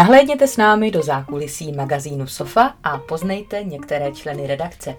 Nahlédněte s námi do zákulisí magazínu Sofa a poznejte některé členy redakce.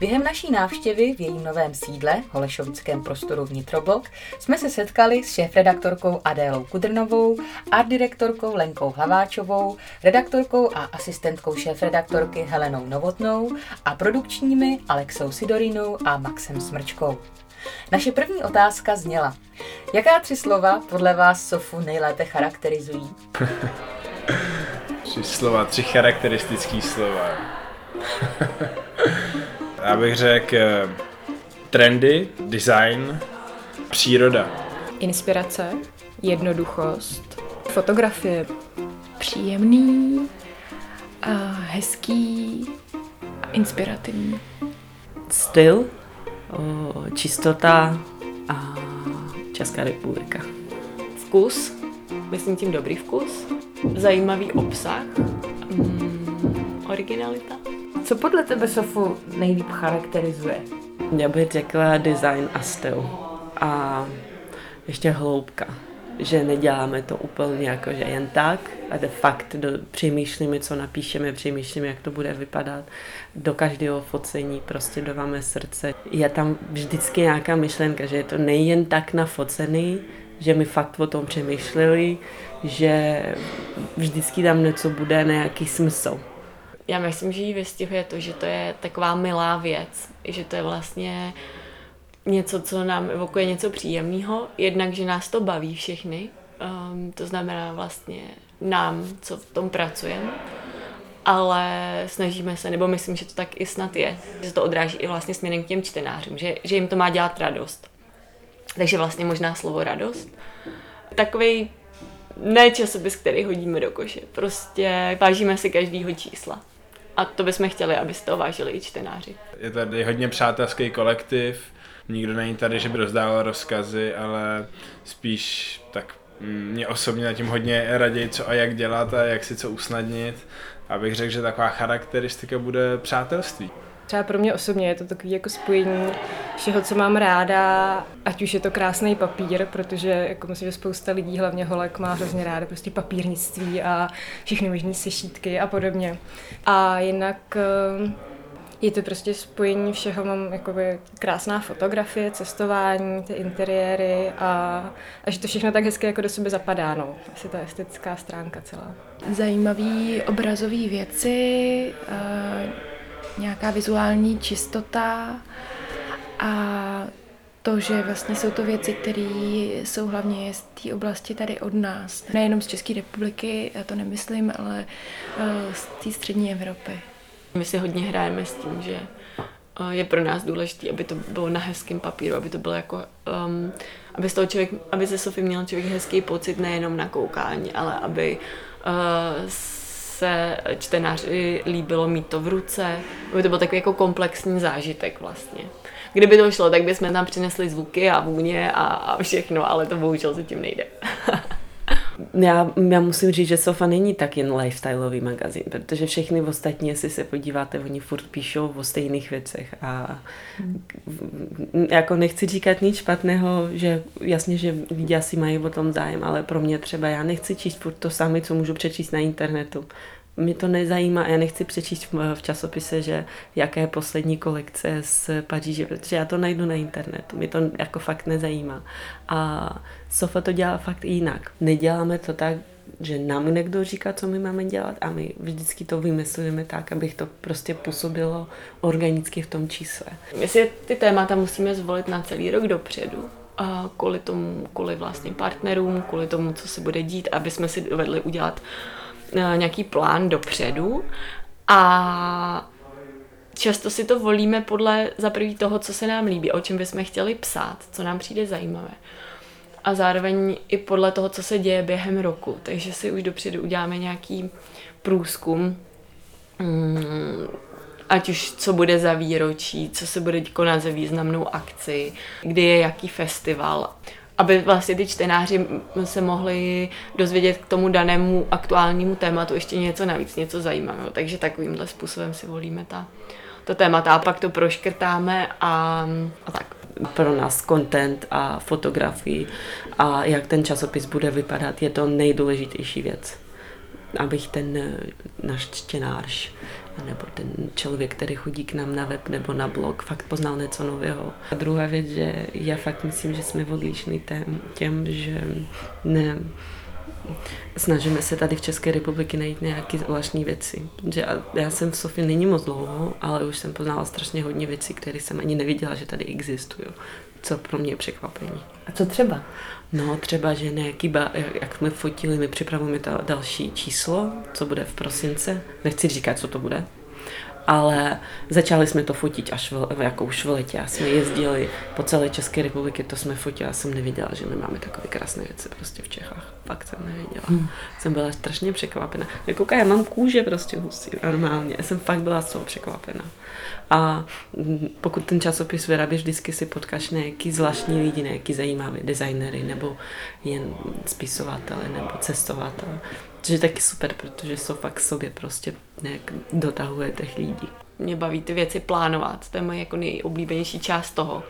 Během naší návštěvy v jejím novém sídle, Holešovickém prostoru Vnitroblok, jsme se setkali s šéfredaktorkou Adélou Kudrnovou, art direktorkou Lenkou Hlaváčovou, redaktorkou a asistentkou šéfredaktorky Helenou Novotnou a produkčními Alexou Sidorinou a Maxem Smrčkou. Naše první otázka zněla, jaká tři slova podle vás Sofu nejlépe charakterizují? tři slova, tři charakteristické slova. Já bych řekl eh, trendy, design, příroda. Inspirace, jednoduchost, fotografie, příjemný, a hezký a inspirativní. Styl, čistota a Česká republika. Vkus, myslím tím dobrý vkus, zajímavý obsah, mm, originalita. Co podle tebe, Sofu, nejlíp charakterizuje? Já bych řekla design a styl. A ještě hloubka. Že neděláme to úplně jako, že jen tak, a de fakt do, přemýšlíme, co napíšeme, přemýšlíme, jak to bude vypadat. Do každého focení prostě dáváme srdce. Je tam vždycky nějaká myšlenka, že je to nejen tak na focený, že mi fakt o tom přemýšleli, že vždycky tam něco bude, nějaký smysl. Já myslím, že ji vystihuje to, že to je taková milá věc, že to je vlastně něco, co nám evokuje něco příjemného, jednak, že nás to baví všechny, um, to znamená vlastně nám, co v tom pracujeme, ale snažíme se, nebo myslím, že to tak i snad je, že to odráží i vlastně směrem k těm čtenářům, že, že jim to má dělat radost. Takže vlastně možná slovo radost. Takový ne časopis, který hodíme do koše. Prostě vážíme si každýho čísla. A to bychom chtěli, aby to vážili i čtenáři. Je tady hodně přátelský kolektiv, nikdo není tady, že by rozdával rozkazy, ale spíš tak mě osobně na tím hodně raději, co a jak dělat a jak si co usnadnit. Abych řekl, že taková charakteristika bude přátelství. Třeba pro mě osobně je to takové jako spojení všeho, co mám ráda, ať už je to krásný papír, protože jako myslím, že spousta lidí, hlavně holek, má hrozně ráda prostě papírnictví a všechny možné sešítky a podobně. A jinak eh, je to prostě spojení všeho, mám jakoby krásná fotografie, cestování, ty interiéry a, a že to všechno tak hezky jako do sebe zapadá, no. Asi ta estetická stránka celá. Zajímavé obrazové věci, uh nějaká vizuální čistota a to, že vlastně jsou to věci, které jsou hlavně z té oblasti tady od nás. Nejenom z České republiky, já to nemyslím, ale eh, z té střední Evropy. My si hodně hrajeme s tím, že eh, je pro nás důležité, aby to bylo na hezkém papíru, aby to bylo jako, um, aby, z toho člověk, aby ze Sofy měl člověk hezký pocit nejenom na koukání, ale aby uh, se čtenáři líbilo mít to v ruce, aby to byl takový jako komplexní zážitek vlastně. Kdyby to šlo, tak bychom tam přinesli zvuky a vůně a, a všechno, ale to bohužel se tím nejde. Já, já musím říct, že Sofa není tak jen lifestyleový magazín, protože všechny ostatní, jestli se podíváte, oni furt píšou o stejných věcech a jako nechci říkat nic špatného, že jasně, že lidi asi mají o tom zájem, ale pro mě třeba já nechci číst furt to samé, co můžu přečíst na internetu mě to nezajímá, já nechci přečíst v, časopise, že jaké je poslední kolekce z Paříže, protože já to najdu na internetu, mě to jako fakt nezajímá. A Sofa to dělá fakt jinak. Neděláme to tak, že nám někdo říká, co my máme dělat a my vždycky to vymyslíme tak, abych to prostě působilo organicky v tom čísle. My si ty témata musíme zvolit na celý rok dopředu, a kvůli tomu, kvůli vlastně partnerům, kvůli tomu, co se bude dít, aby jsme si dovedli udělat Eh, nějaký plán dopředu a často si to volíme podle za prvý toho, co se nám líbí, o čem bychom chtěli psát, co nám přijde zajímavé. A zároveň i podle toho, co se děje během roku. Takže si už dopředu uděláme nějaký průzkum, mm, ať už co bude za výročí, co se bude konat za významnou akci, kdy je jaký festival aby vlastně ty čtenáři se mohli dozvědět k tomu danému aktuálnímu tématu ještě něco navíc, něco zajímavého. Takže takovýmhle způsobem si volíme ta, to témata a pak to proškrtáme a, a tak. Pro nás content a fotografii a jak ten časopis bude vypadat je to nejdůležitější věc. abych ten eh, náš čtenář nebo ten člověk, který chodí k nám na web nebo na blog, fakt poznal něco nového. A druhá věc, že já fakt myslím, že jsme odlišní tém, těm, že ne, snažíme se tady v České republiky najít nějaké zvláštní věci. Že já jsem v Sofii není moc dlouho, ale už jsem poznala strašně hodně věcí, které jsem ani neviděla, že tady existují. Co pro mě překvapení. A co třeba? No, třeba, že nějaký, ba, jak jsme fotili, my připravujeme to další číslo, co bude v prosince. Nechci říkat, co to bude, ale začali jsme to fotit až v, jako už v letě a jsme jezdili po celé České republiky, to jsme fotili a jsem nevěděla, že my máme takové krásné věci prostě v Čechách. Fakt jsem nevěděla. Hmm. Jsem byla strašně překvapena. Jako já mám kůže prostě husí, normálně. Já jsem fakt byla z toho překvapena. A pokud ten časopis vyrábíš, vždycky si potkáš nějaký zvláštní lidi, nějaký zajímavé designery, nebo jen spisovatele, nebo cestovatele. Což je taky super, protože jsou fakt sobě prostě nějak dotahuje těch lidí. Mě baví ty věci plánovat, to je moje jako nejoblíbenější část toho.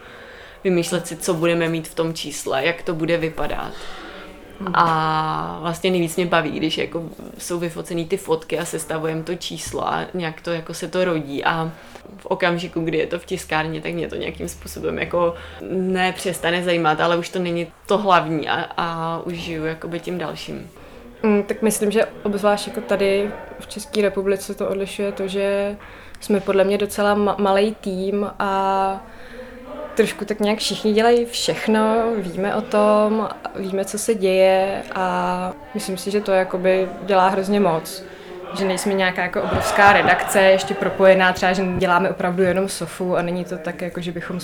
Vymýšlet si, co budeme mít v tom čísle, jak to bude vypadat. A vlastně nejvíc mě baví, když jako jsou vyfocený ty fotky a sestavujeme to číslo a nějak to jako se to rodí a v okamžiku, kdy je to v tiskárně, tak mě to nějakým způsobem jako nepřestane zajímat, ale už to není to hlavní a, a už žiju jakoby tím dalším. Mm, tak myslím, že obzvlášť jako tady v České republice to odlišuje to, že jsme podle mě docela ma- malý tým a trošku tak nějak všichni dělají všechno, víme o tom, víme, co se děje a myslím si, že to jakoby dělá hrozně moc. Že nejsme nějaká jako obrovská redakce, ještě propojená, třeba, že děláme opravdu jenom sofu a není to tak, jako že bychom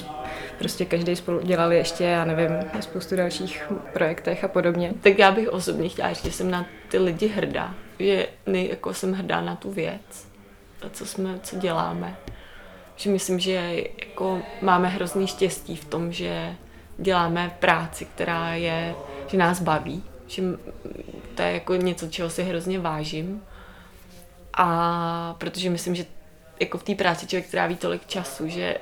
prostě každý spolu dělali ještě, já nevím, na spoustu dalších projektech a podobně. Tak já bych osobně chtěla říct, že jsem na ty lidi hrdá, že nej, jako jsem hrdá na tu věc, co jsme, co děláme že myslím, že jako máme hrozný štěstí v tom, že děláme práci, která je, že nás baví, že to je jako něco, čeho si hrozně vážím. A protože myslím, že jako v té práci člověk tráví tolik času, že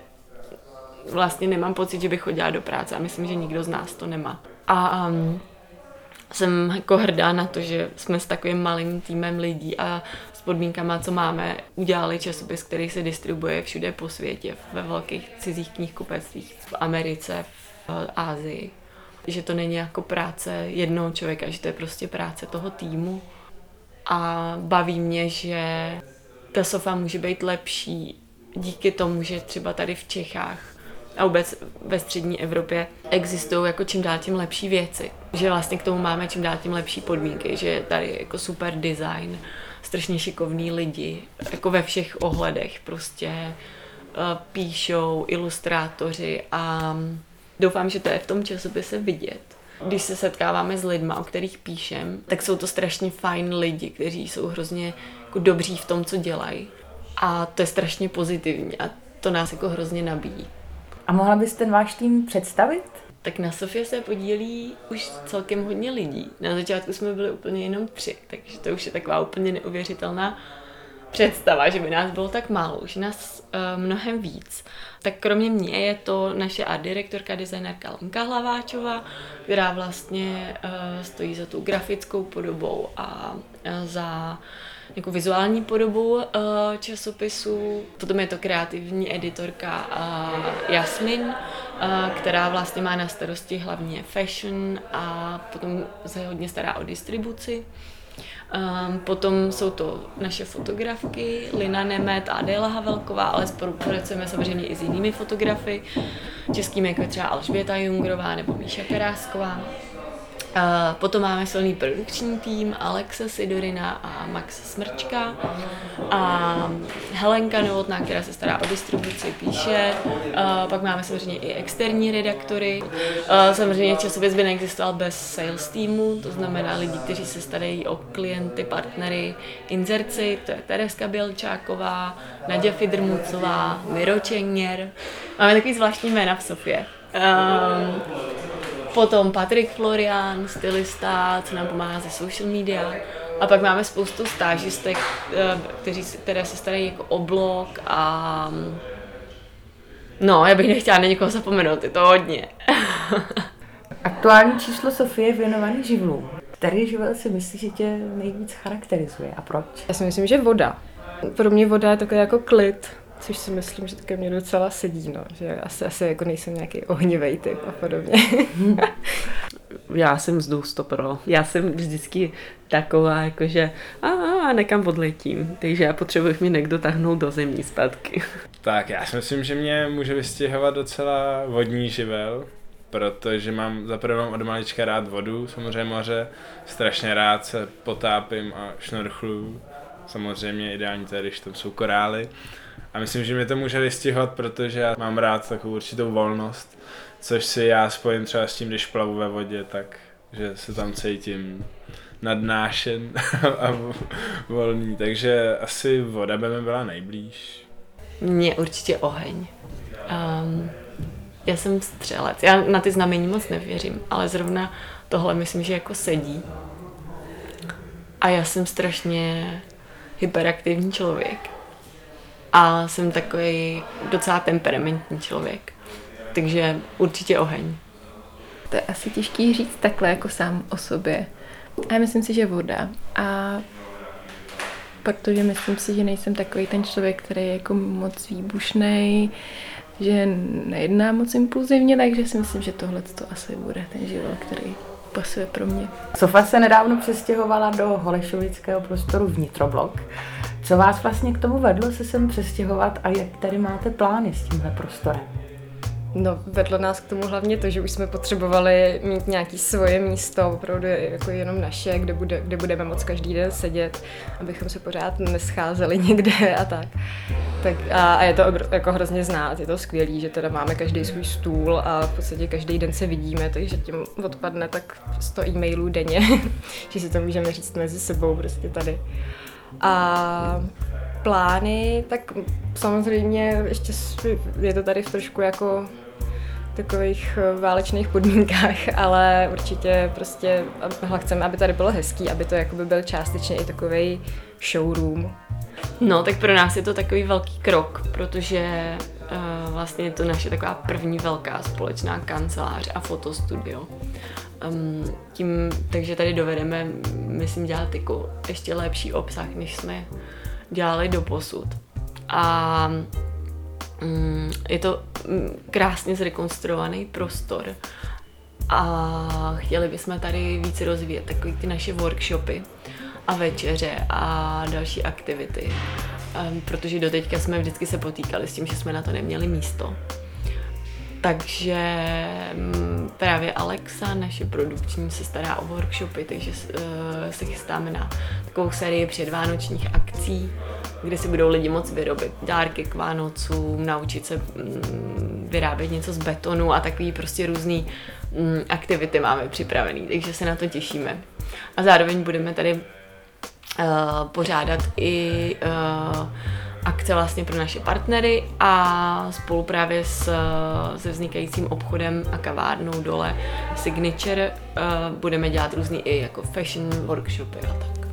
vlastně nemám pocit, že bych chodila do práce a myslím, že nikdo z nás to nemá. A um, jsem jako hrdá na to, že jsme s takovým malým týmem lidí a podmínkama, co máme, udělali časopis, který se distribuje všude po světě, ve velkých cizích knihkupectvích, v Americe, v Ázii. Že to není jako práce jednoho člověka, že to je prostě práce toho týmu. A baví mě, že ta sofa může být lepší díky tomu, že třeba tady v Čechách a vůbec ve střední Evropě existují jako čím dál tím lepší věci. Že vlastně k tomu máme čím dál tím lepší podmínky, že tady je jako super design, strašně šikovní lidi, jako ve všech ohledech, prostě uh, píšou, ilustrátoři a doufám, že to je v tom časopise vidět. Když se setkáváme s lidmi, o kterých píšem, tak jsou to strašně fajn lidi, kteří jsou hrozně jako dobří v tom, co dělají. A to je strašně pozitivní a to nás jako hrozně nabíjí. A mohla bys ten váš tým představit? tak na Sofie se podílí už celkem hodně lidí. Na začátku jsme byli úplně jenom tři, takže to už je taková úplně neuvěřitelná představa, že by nás bylo tak málo, už nás uh, mnohem víc. Tak kromě mě je to naše art direktorka, designérka Lenka Hlaváčová, která vlastně uh, stojí za tu grafickou podobou a uh, za jako vizuální podobu uh, časopisu. Potom je to kreativní editorka uh, Jasmin, uh, která vlastně má na starosti hlavně fashion a potom se hodně stará o distribuci. Um, potom jsou to naše fotografky, Lina Nemet a Adéla Havelková, ale spolupracujeme samozřejmě i s jinými fotografy, českými, jako třeba Alžběta Jungrová nebo Míša Perásková. Uh, potom máme silný produkční tým Alexe Sidorina a Max Smrčka a Helenka Novotná, která se stará o distribuci, píše. Uh, pak máme samozřejmě i externí redaktory. Uh, samozřejmě časopis by neexistoval bez sales týmu, to znamená lidi, kteří se starají o klienty, partnery, inzerci, to je Tereska Bělčáková, Nadia Fidrmucová, Miro Čengněr. Máme takový zvláštní jména v Sofie. Um, Potom Patrik Florian, stylista, co nám pomáhá ze social media. A pak máme spoustu stážistek, eh, kteří, které se starají jako o blog a no, já bych nechtěla na někoho zapomenout, je to hodně. Aktuální číslo Sofie je věnovaný živlům. Který živel si myslíš, že tě nejvíc charakterizuje a proč? Já si myslím, že voda. Pro mě voda je takový jako klid, což si myslím, že také mě docela sedí, no. že asi, asi jako nejsem nějaký ohnivej typ a podobně. Já jsem vzduch stopro. Já jsem vždycky taková, jakože a, a nekam odletím, takže já potřebuji mě někdo tahnout do zemí zpátky. Tak já si myslím, že mě může vystěhovat docela vodní živel, protože mám zaprvé mám od malička rád vodu, samozřejmě moře, strašně rád se potápím a šnorchlu, samozřejmě ideální tady, když tam jsou korály. A myslím, že mě to může vystihovat, protože já mám rád takovou určitou volnost, což si já spojím třeba s tím, když plavu ve vodě, tak že se tam cítím nadnášen a volný, takže asi voda by mi byla nejblíž. Mně určitě oheň. Um, já jsem střelec, já na ty znamení moc nevěřím, ale zrovna tohle myslím, že jako sedí. A já jsem strašně hyperaktivní člověk. A jsem takový docela temperamentní člověk. Takže určitě oheň. To je asi těžký říct takhle jako sám o sobě. A já myslím si, že voda. A protože myslím si, že nejsem takový ten člověk, který je jako moc výbušný, že nejedná moc impulzivně, takže si myslím, že tohle to asi bude ten život, který pasuje pro mě. Sofa se nedávno přestěhovala do Holešovického prostoru Vnitroblok. Co vás vlastně k tomu vedlo se sem přestěhovat a jak tady máte plány s tímhle prostorem? No, vedlo nás k tomu hlavně to, že už jsme potřebovali mít nějaké svoje místo, opravdu jako jenom naše, kde, bude, kde budeme moc každý den sedět, abychom se pořád nescházeli někde a tak. tak a, a je to jako hrozně znát, je to skvělý, že teda máme každý svůj stůl a v podstatě každý den se vidíme, takže tím odpadne tak 100 e-mailů denně, že si to můžeme říct mezi sebou prostě tady. A plány, tak samozřejmě ještě je to tady v trošku jako takových eh, válečných podmínkách, ale určitě prostě chceme, aby tady bylo hezký, aby to jakoby byl částečně i takový showroom. No, tak pro nás je to takový velký krok, protože uh, vlastně je to naše taková první velká společná kancelář a fotostudio. Um, tím, takže tady dovedeme, myslím, dělat jako ještě lepší obsah, než jsme dělali do posud. A um, je to mm, krásně zrekonstruovaný prostor a chtěli bychom tady víc rozvíjet takový ty naše workshopy a večeře a další aktivity. Um, protože doteďka jsme vždycky se potýkali s tím, že jsme na to neměli místo. Takže mm, právě Alexa, naše produkční, se stará o workshopy, takže uh, se chystáme na takovou sérii předvánočních akcí, kde si budou lidi moc vyrobit dárky k Vánocům, naučit se mm, vyrábět něco z betonu a takový prostě různý mm, aktivity máme připravený, takže se na to těšíme. A zároveň budeme tady uh, pořádat i uh, akce vlastně pro naše partnery a spolu právě s, se vznikajícím obchodem a kavárnou dole Signature uh, budeme dělat různý i jako fashion workshopy a tak.